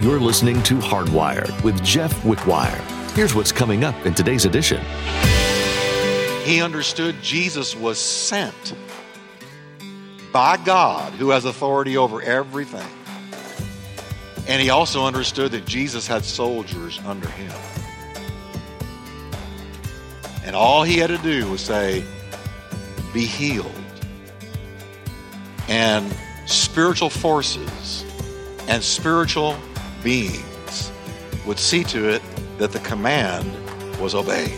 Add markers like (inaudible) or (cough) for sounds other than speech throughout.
You're listening to Hardwired with Jeff Wickwire. Here's what's coming up in today's edition. He understood Jesus was sent by God who has authority over everything. And he also understood that Jesus had soldiers under him. And all he had to do was say, Be healed. And spiritual forces and spiritual beings would see to it that the command was obeyed.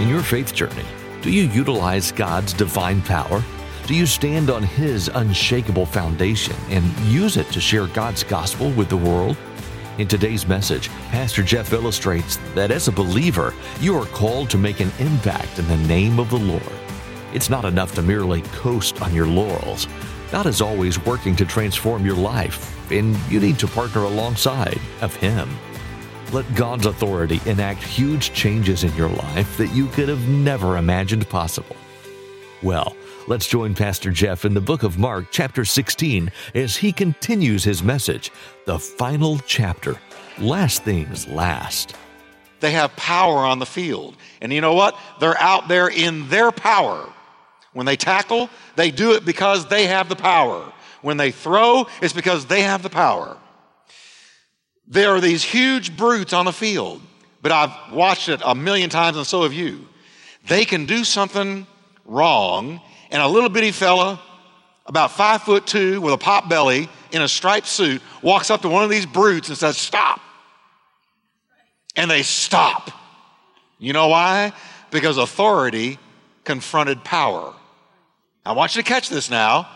In your faith journey, do you utilize God's divine power? Do you stand on His unshakable foundation and use it to share God's gospel with the world? In today's message, Pastor Jeff illustrates that as a believer, you are called to make an impact in the name of the Lord. It's not enough to merely coast on your laurels. God is always working to transform your life, and you need to partner alongside of Him. Let God's authority enact huge changes in your life that you could have never imagined possible. Well, let's join Pastor Jeff in the book of Mark, chapter 16, as he continues his message, the final chapter. Last things last. They have power on the field. And you know what? They're out there in their power. When they tackle, they do it because they have the power. When they throw, it's because they have the power. There are these huge brutes on the field, but I've watched it a million times and so have you. They can do something wrong, and a little bitty fella, about five foot two, with a pop belly, in a striped suit, walks up to one of these brutes and says, Stop. And they stop. You know why? Because authority confronted power. I want you to catch this now.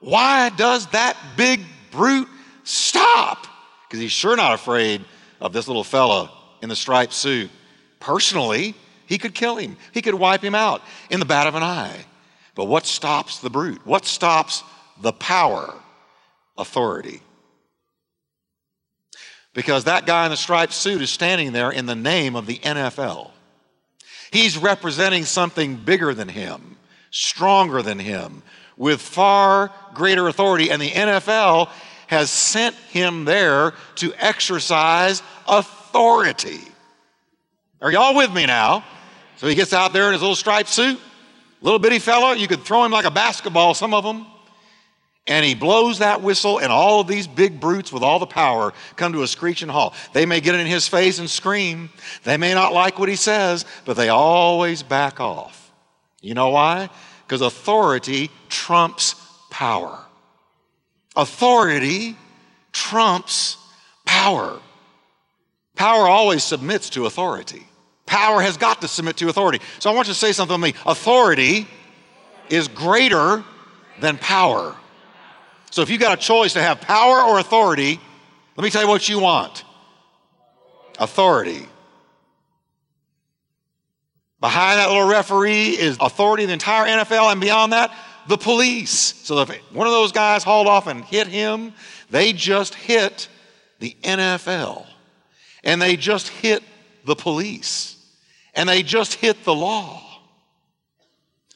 Why does that big brute stop? because he's sure not afraid of this little fella in the striped suit. Personally, he could kill him, he could wipe him out in the bat of an eye. But what stops the brute? What stops the power? Authority. Because that guy in the striped suit is standing there in the name of the NFL. He's representing something bigger than him, stronger than him, with far greater authority. And the NFL has sent him there to exercise authority. Are y'all with me now? So he gets out there in his little striped suit, little bitty fellow. You could throw him like a basketball, some of them. And he blows that whistle, and all of these big brutes with all the power come to a screeching halt. They may get in his face and scream. They may not like what he says, but they always back off. You know why? Because authority trumps power. Authority trumps power. Power always submits to authority. Power has got to submit to authority. So I want you to say something to me. Authority is greater than power. So if you've got a choice to have power or authority, let me tell you what you want authority. Behind that little referee is authority, the entire NFL, and beyond that, the police. So if one of those guys hauled off and hit him, they just hit the NFL. And they just hit the police. And they just hit the law.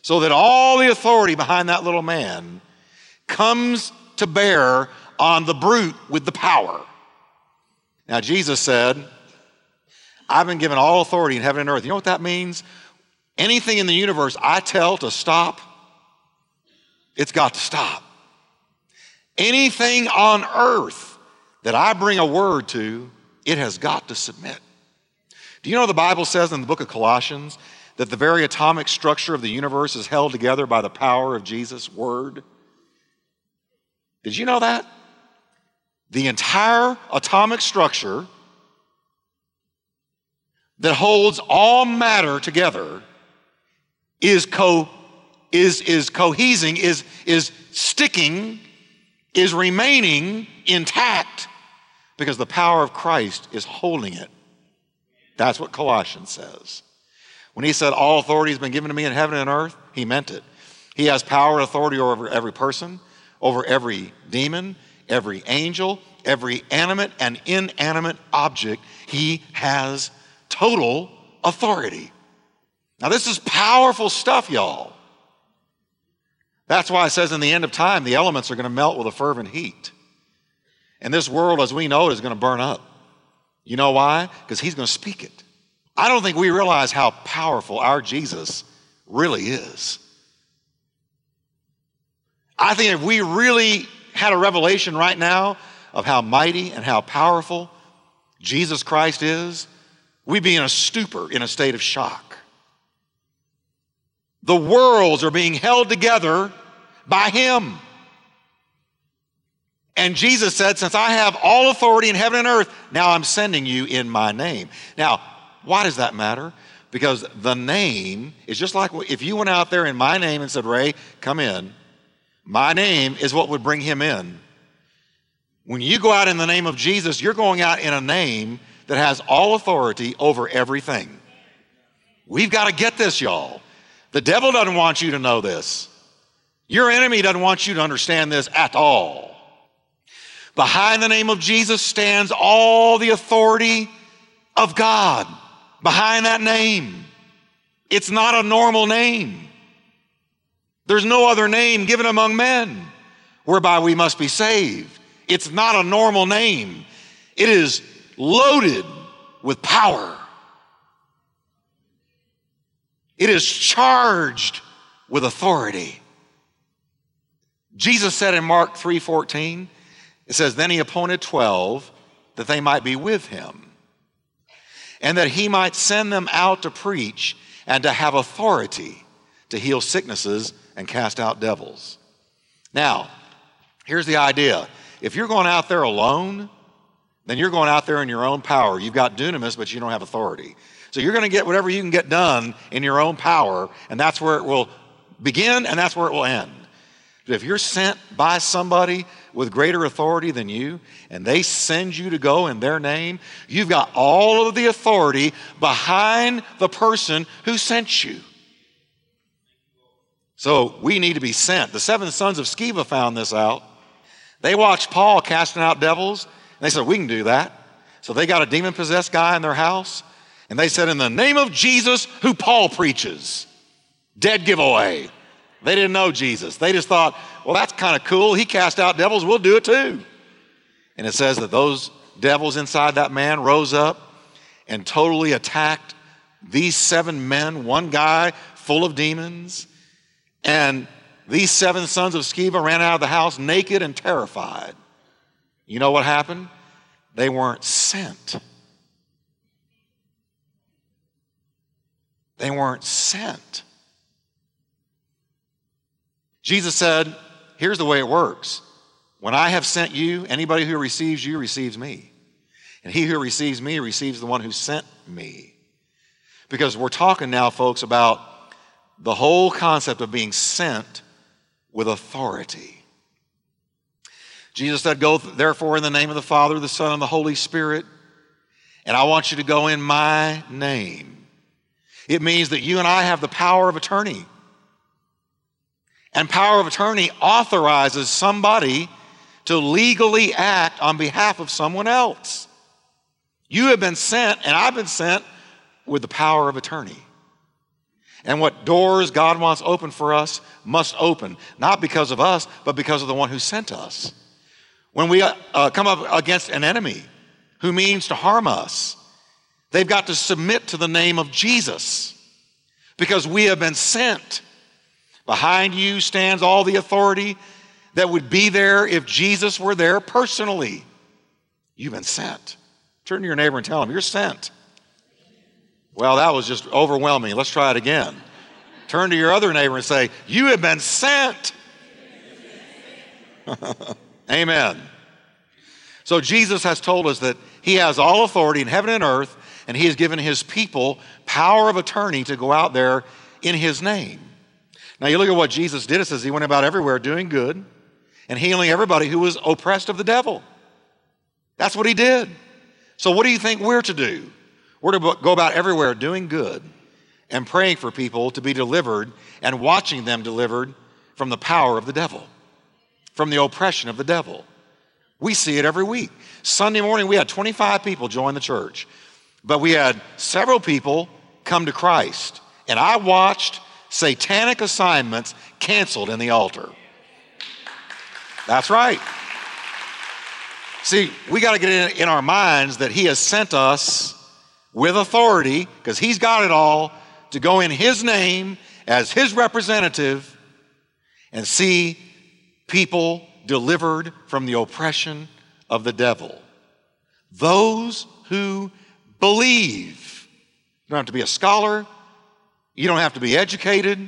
So that all the authority behind that little man comes to bear on the brute with the power. Now, Jesus said, I've been given all authority in heaven and earth. You know what that means? Anything in the universe I tell to stop, it's got to stop. Anything on earth that I bring a word to, it has got to submit. Do you know the Bible says in the book of Colossians that the very atomic structure of the universe is held together by the power of Jesus' word? Did you know that? The entire atomic structure that holds all matter together is co is, is cohesing, is, is sticking, is remaining intact because the power of Christ is holding it. That's what Colossians says. When he said, All authority has been given to me in heaven and earth, he meant it. He has power and authority over every person, over every demon, every angel, every animate and inanimate object. He has total authority. Now, this is powerful stuff, y'all. That's why it says in the end of time, the elements are going to melt with a fervent heat. And this world, as we know it, is going to burn up. You know why? Because he's going to speak it. I don't think we realize how powerful our Jesus really is. I think if we really had a revelation right now of how mighty and how powerful Jesus Christ is, we'd be in a stupor, in a state of shock. The worlds are being held together by Him. And Jesus said, Since I have all authority in heaven and earth, now I'm sending you in my name. Now, why does that matter? Because the name is just like if you went out there in my name and said, Ray, come in, my name is what would bring him in. When you go out in the name of Jesus, you're going out in a name that has all authority over everything. We've got to get this, y'all. The devil doesn't want you to know this. Your enemy doesn't want you to understand this at all. Behind the name of Jesus stands all the authority of God. Behind that name. It's not a normal name. There's no other name given among men whereby we must be saved. It's not a normal name. It is loaded with power. It is charged with authority. Jesus said in Mark 3:14, it says, Then he appointed 12 that they might be with him, and that he might send them out to preach and to have authority to heal sicknesses and cast out devils. Now, here's the idea if you're going out there alone, then you're going out there in your own power. You've got dunamis, but you don't have authority. So you're going to get whatever you can get done in your own power, and that's where it will begin and that's where it will end. But if you're sent by somebody with greater authority than you, and they send you to go in their name, you've got all of the authority behind the person who sent you. So we need to be sent. The seven sons of Sceva found this out. They watched Paul casting out devils, they said, We can do that. So they got a demon possessed guy in their house, and they said, In the name of Jesus, who Paul preaches, dead giveaway. They didn't know Jesus. They just thought, well, that's kind of cool. He cast out devils. We'll do it too. And it says that those devils inside that man rose up and totally attacked these seven men, one guy full of demons. And these seven sons of Sceva ran out of the house naked and terrified. You know what happened? They weren't sent. They weren't sent. Jesus said, Here's the way it works. When I have sent you, anybody who receives you receives me. And he who receives me receives the one who sent me. Because we're talking now, folks, about the whole concept of being sent with authority. Jesus said, Go therefore in the name of the Father, the Son, and the Holy Spirit, and I want you to go in my name. It means that you and I have the power of attorney. And power of attorney authorizes somebody to legally act on behalf of someone else. You have been sent, and I've been sent with the power of attorney. And what doors God wants open for us must open, not because of us, but because of the one who sent us. When we uh, come up against an enemy who means to harm us, they've got to submit to the name of Jesus because we have been sent. Behind you stands all the authority that would be there if Jesus were there personally. You've been sent. Turn to your neighbor and tell him, You're sent. Well, that was just overwhelming. Let's try it again. Turn to your other neighbor and say, You have been sent. (laughs) Amen. So Jesus has told us that he has all authority in heaven and earth, and he has given his people power of attorney to go out there in his name. Now, you look at what Jesus did. It says he went about everywhere doing good and healing everybody who was oppressed of the devil. That's what he did. So, what do you think we're to do? We're to go about everywhere doing good and praying for people to be delivered and watching them delivered from the power of the devil, from the oppression of the devil. We see it every week. Sunday morning, we had 25 people join the church, but we had several people come to Christ. And I watched satanic assignments canceled in the altar. That's right. See, we got to get in, our minds that He has sent us with authority, because He's got it all, to go in His name as His representative and see people delivered from the oppression of the devil. Those who believe. You don't have to be a scholar, you don't have to be educated,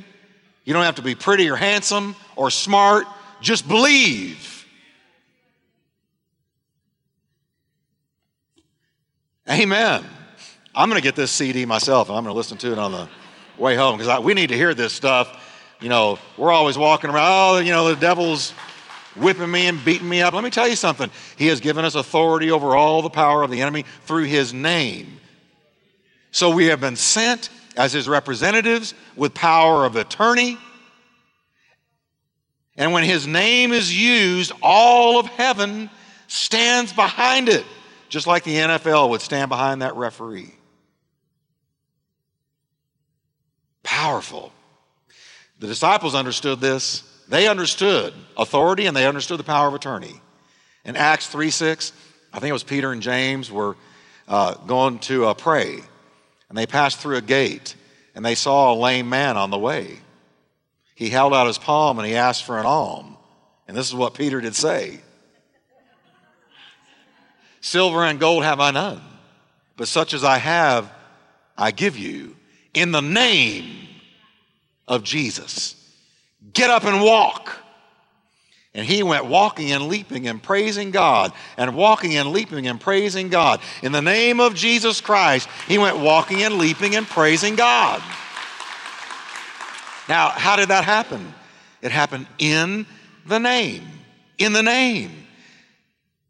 you don't have to be pretty or handsome or smart, just believe. Amen. I'm going to get this CD myself and I'm going to listen to it on the way home because we need to hear this stuff. You know, we're always walking around, oh, you know, the devil's whipping me and beating me up. Let me tell you something. He has given us authority over all the power of the enemy through his name. So we have been sent as his representatives with power of attorney. And when his name is used, all of heaven stands behind it, just like the NFL would stand behind that referee. Powerful. The disciples understood this. They understood authority and they understood the power of attorney. In Acts 3 6, I think it was Peter and James were uh, going to uh, pray, and they passed through a gate, and they saw a lame man on the way. He held out his palm and he asked for an alms. And this is what Peter did say Silver and gold have I none, but such as I have, I give you in the name of Jesus. Get up and walk. And he went walking and leaping and praising God, and walking and leaping and praising God. In the name of Jesus Christ, he went walking and leaping and praising God. Now, how did that happen? It happened in the name. In the name.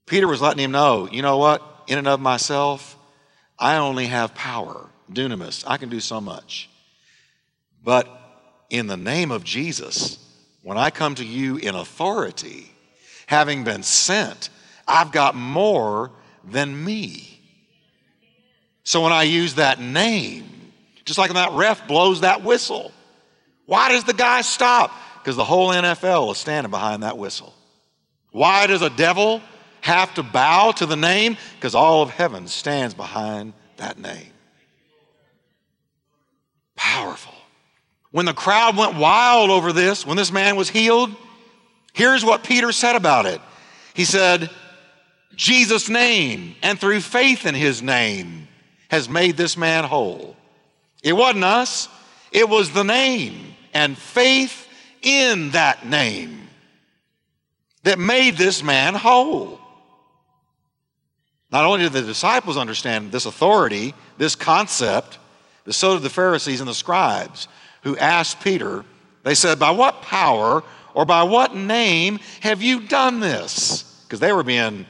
Peter was letting him know, you know what? In and of myself, I only have power, dunamis. I can do so much. But in the name of Jesus, when I come to you in authority, having been sent, I've got more than me. So when I use that name, just like when that ref blows that whistle, why does the guy stop? Because the whole NFL is standing behind that whistle. Why does a devil have to bow to the name? Because all of heaven stands behind that name. Powerful. When the crowd went wild over this, when this man was healed, here's what Peter said about it. He said, Jesus' name and through faith in his name has made this man whole. It wasn't us, it was the name and faith in that name that made this man whole. Not only did the disciples understand this authority, this concept, but so did the Pharisees and the scribes who asked Peter, they said, By what power or by what name have you done this? Because they were being,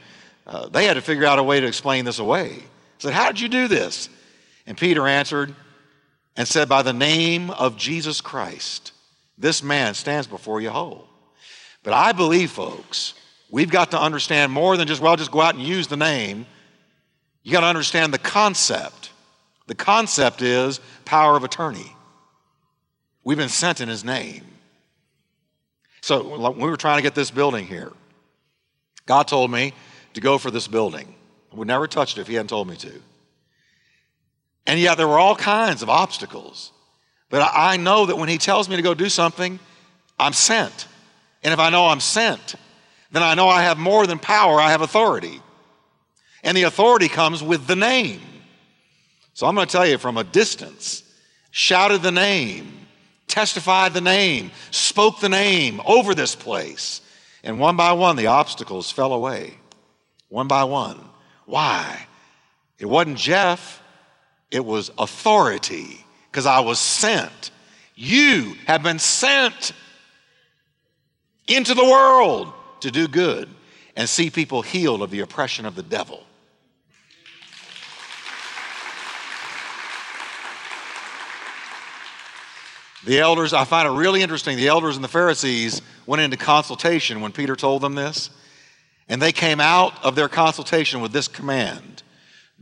uh, they had to figure out a way to explain this away. said, How did you do this? And Peter answered and said, By the name of Jesus Christ, this man stands before you whole. But I believe, folks, we've got to understand more than just, well, just go out and use the name. You got to understand the concept. The concept is power of attorney. We've been sent in his name. So we were trying to get this building here. God told me to go for this building. I would never touched it if he hadn't told me to. And yet there were all kinds of obstacles. But I know that when he tells me to go do something, I'm sent. And if I know I'm sent, then I know I have more than power, I have authority. And the authority comes with the name. So I'm going to tell you from a distance, shouted the name, testified the name, spoke the name over this place. And one by one, the obstacles fell away. One by one. Why? It wasn't Jeff, it was authority, because I was sent. You have been sent into the world to do good and see people healed of the oppression of the devil. The elders, I find it really interesting. The elders and the Pharisees went into consultation when Peter told them this. And they came out of their consultation with this command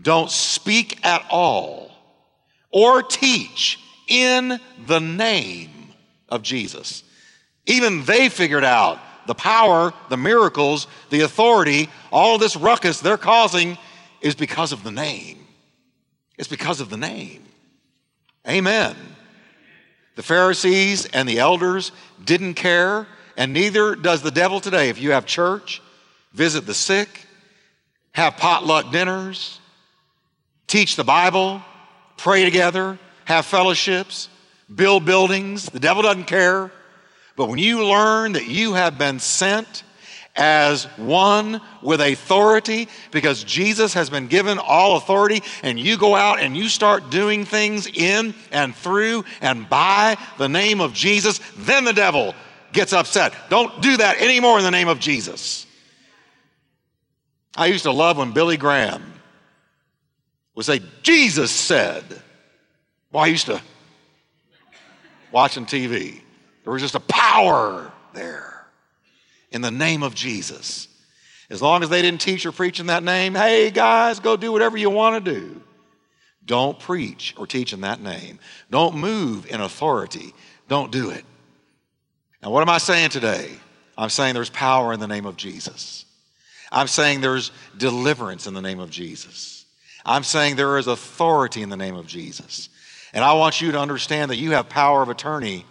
Don't speak at all or teach in the name of Jesus. Even they figured out the power, the miracles, the authority, all this ruckus they're causing is because of the name. It's because of the name. Amen. The Pharisees and the elders didn't care, and neither does the devil today. If you have church, visit the sick, have potluck dinners, teach the Bible, pray together, have fellowships, build buildings, the devil doesn't care. But when you learn that you have been sent as one with authority because Jesus has been given all authority, and you go out and you start doing things in and through and by the name of Jesus, then the devil gets upset. Don't do that anymore in the name of Jesus. I used to love when Billy Graham would say, Jesus said. Well, I used to watching TV. There was just a power there in the name of Jesus. As long as they didn't teach or preach in that name, hey guys, go do whatever you want to do. Don't preach or teach in that name. Don't move in authority. Don't do it. Now, what am I saying today? I'm saying there's power in the name of Jesus. I'm saying there's deliverance in the name of Jesus. I'm saying there is authority in the name of Jesus. And I want you to understand that you have power of attorney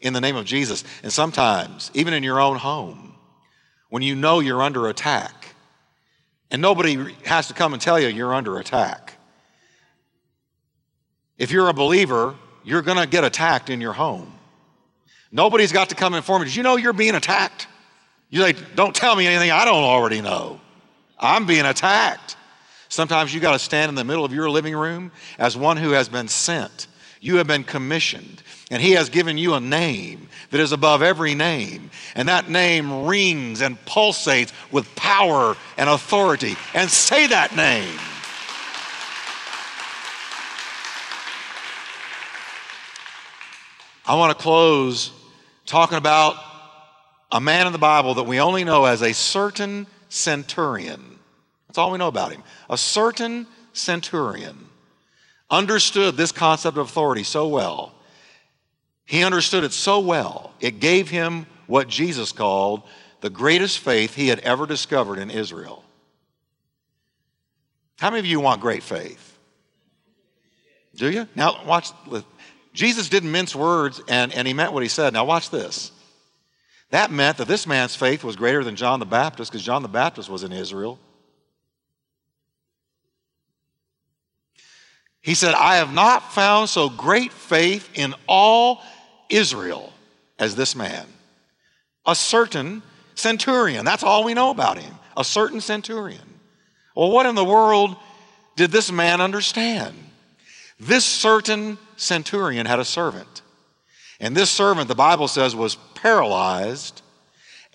in the name of Jesus. And sometimes, even in your own home, when you know you're under attack. And nobody has to come and tell you you're under attack. If you're a believer, you're going to get attacked in your home. Nobody's got to come and inform you. Did you know you're being attacked? You like, don't tell me anything I don't already know. I'm being attacked. Sometimes you got to stand in the middle of your living room as one who has been sent. You have been commissioned. And he has given you a name that is above every name. And that name rings and pulsates with power and authority. And say that name. I want to close talking about a man in the Bible that we only know as a certain centurion. That's all we know about him. A certain centurion understood this concept of authority so well he understood it so well, it gave him what Jesus called the greatest faith he had ever discovered in Israel. How many of you want great faith? Do you? Now, watch. Jesus didn't mince words and, and he meant what he said. Now, watch this. That meant that this man's faith was greater than John the Baptist because John the Baptist was in Israel. He said, I have not found so great faith in all Israel as this man. A certain centurion. That's all we know about him. A certain centurion. Well, what in the world did this man understand? This certain centurion had a servant. And this servant, the Bible says, was paralyzed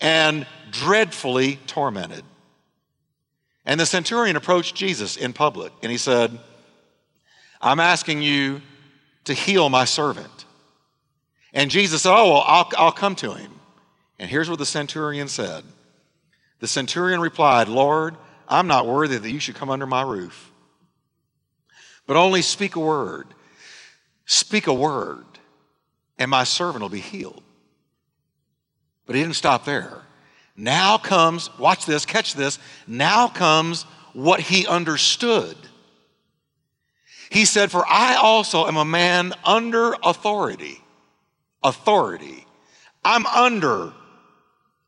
and dreadfully tormented. And the centurion approached Jesus in public and he said, I'm asking you to heal my servant. And Jesus said, Oh, well, I'll, I'll come to him. And here's what the centurion said The centurion replied, Lord, I'm not worthy that you should come under my roof, but only speak a word. Speak a word, and my servant will be healed. But he didn't stop there. Now comes, watch this, catch this, now comes what he understood. He said, For I also am a man under authority authority. I'm under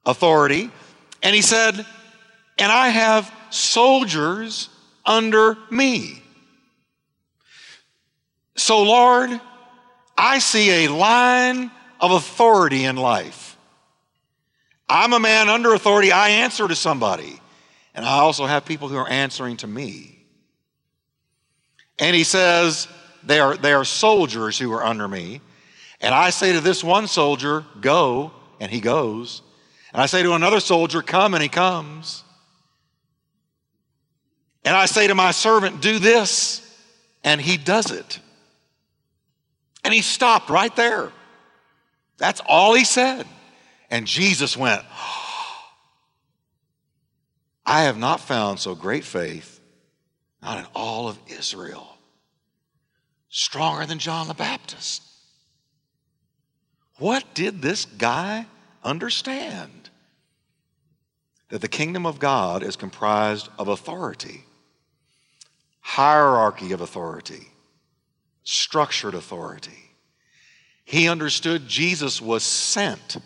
authority. And he said, and I have soldiers under me. So, Lord, I see a line of authority in life. I'm a man under authority. I answer to somebody. And I also have people who are answering to me. And he says, they are, they are soldiers who are under me. And I say to this one soldier, Go, and he goes. And I say to another soldier, Come, and he comes. And I say to my servant, Do this, and he does it. And he stopped right there. That's all he said. And Jesus went, (gasps) I have not found so great faith, not in all of Israel, stronger than John the Baptist. What did this guy understand that the kingdom of God is comprised of authority, hierarchy of authority, structured authority. He understood Jesus was sent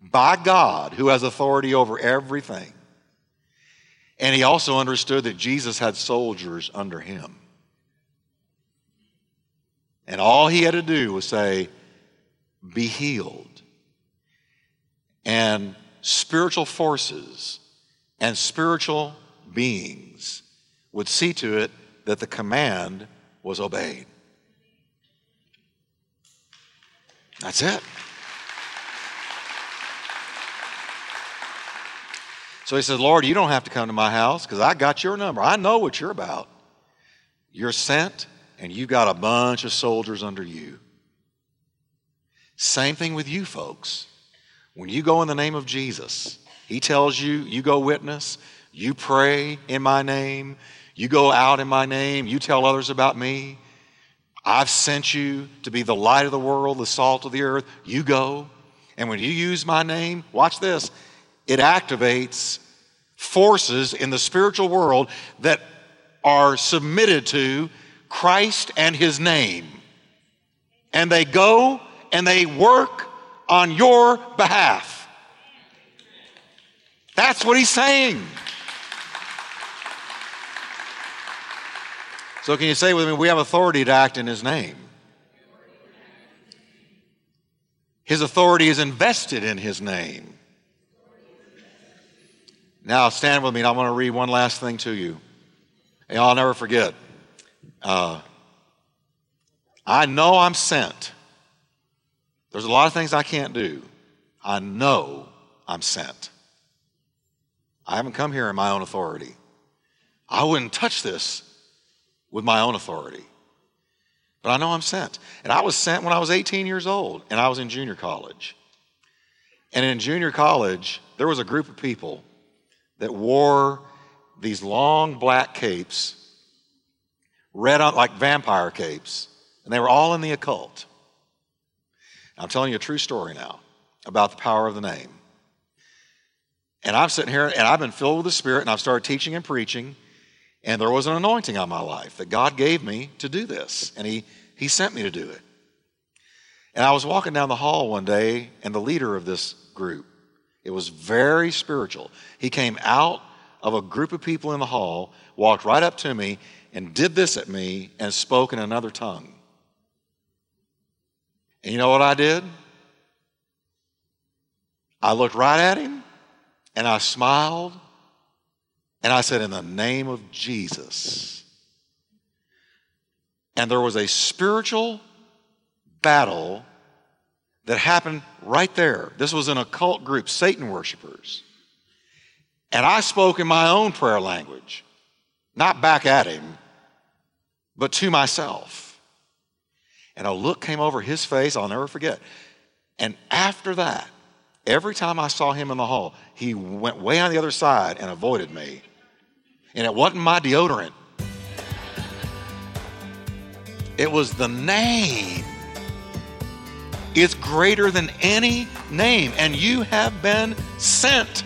by God who has authority over everything. And he also understood that Jesus had soldiers under him. And all he had to do was say, Be healed. And spiritual forces and spiritual beings would see to it that the command was obeyed. That's it. So he says, Lord, you don't have to come to my house because I got your number. I know what you're about. You're sent and you've got a bunch of soldiers under you. Same thing with you folks. When you go in the name of Jesus, he tells you, you go witness, you pray in my name, you go out in my name, you tell others about me. I've sent you to be the light of the world, the salt of the earth. You go. And when you use my name, watch this, it activates forces in the spiritual world that are submitted to Christ and his name. And they go and they work on your behalf. That's what he's saying. So, can you say with me, we have authority to act in his name? His authority is invested in his name. Now, stand with me, and I want to read one last thing to you. And I'll never forget. Uh, I know I'm sent. There's a lot of things I can't do. I know I'm sent. I haven't come here in my own authority. I wouldn't touch this with my own authority. But I know I'm sent. And I was sent when I was 18 years old, and I was in junior college. And in junior college, there was a group of people that wore these long black capes red on, like vampire capes, and they were all in the occult. I'm telling you a true story now about the power of the name. And I'm sitting here, and I've been filled with the Spirit, and I've started teaching and preaching, and there was an anointing on my life that God gave me to do this, and He, he sent me to do it. And I was walking down the hall one day, and the leader of this group, it was very spiritual. He came out of a group of people in the hall, walked right up to me, and did this at me and spoke in another tongue. And you know what I did? I looked right at him and I smiled and I said, In the name of Jesus. And there was a spiritual battle that happened right there. This was an occult group, Satan worshipers. And I spoke in my own prayer language, not back at him, but to myself. And a look came over his face I'll never forget. And after that, every time I saw him in the hall, he went way on the other side and avoided me. And it wasn't my deodorant, it was the name. It's greater than any name, and you have been sent.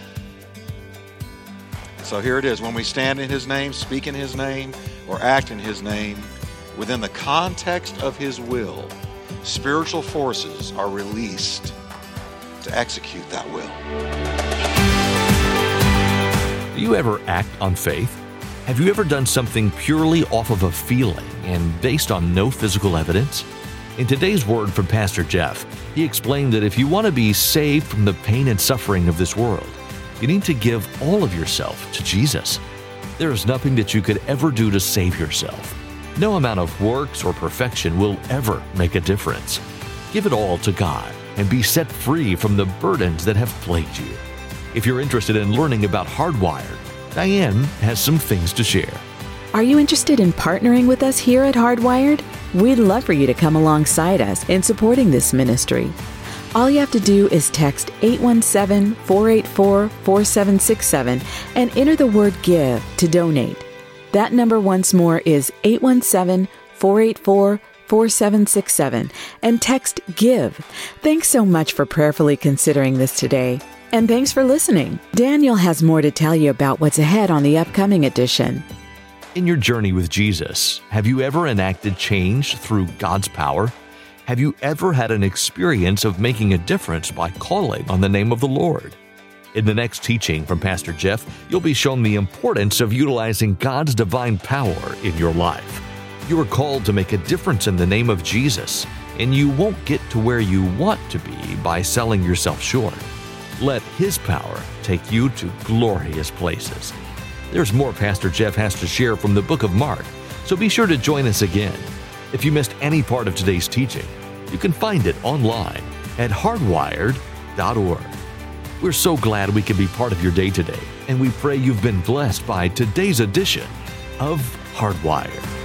So here it is. When we stand in His name, speak in His name, or act in His name within the context of His will, spiritual forces are released to execute that will. Do you ever act on faith? Have you ever done something purely off of a feeling and based on no physical evidence? In today's word from Pastor Jeff, he explained that if you want to be saved from the pain and suffering of this world, you need to give all of yourself to Jesus. There is nothing that you could ever do to save yourself. No amount of works or perfection will ever make a difference. Give it all to God and be set free from the burdens that have plagued you. If you're interested in learning about Hardwired, Diane has some things to share. Are you interested in partnering with us here at Hardwired? We'd love for you to come alongside us in supporting this ministry. All you have to do is text 817 484 4767 and enter the word GIVE to donate. That number once more is 817 484 4767 and text GIVE. Thanks so much for prayerfully considering this today. And thanks for listening. Daniel has more to tell you about what's ahead on the upcoming edition. In your journey with Jesus, have you ever enacted change through God's power? Have you ever had an experience of making a difference by calling on the name of the Lord? In the next teaching from Pastor Jeff, you'll be shown the importance of utilizing God's divine power in your life. You are called to make a difference in the name of Jesus, and you won't get to where you want to be by selling yourself short. Let His power take you to glorious places. There's more Pastor Jeff has to share from the book of Mark, so be sure to join us again. If you missed any part of today's teaching, you can find it online at hardwired.org. We're so glad we can be part of your day today, and we pray you've been blessed by today's edition of Hardwired.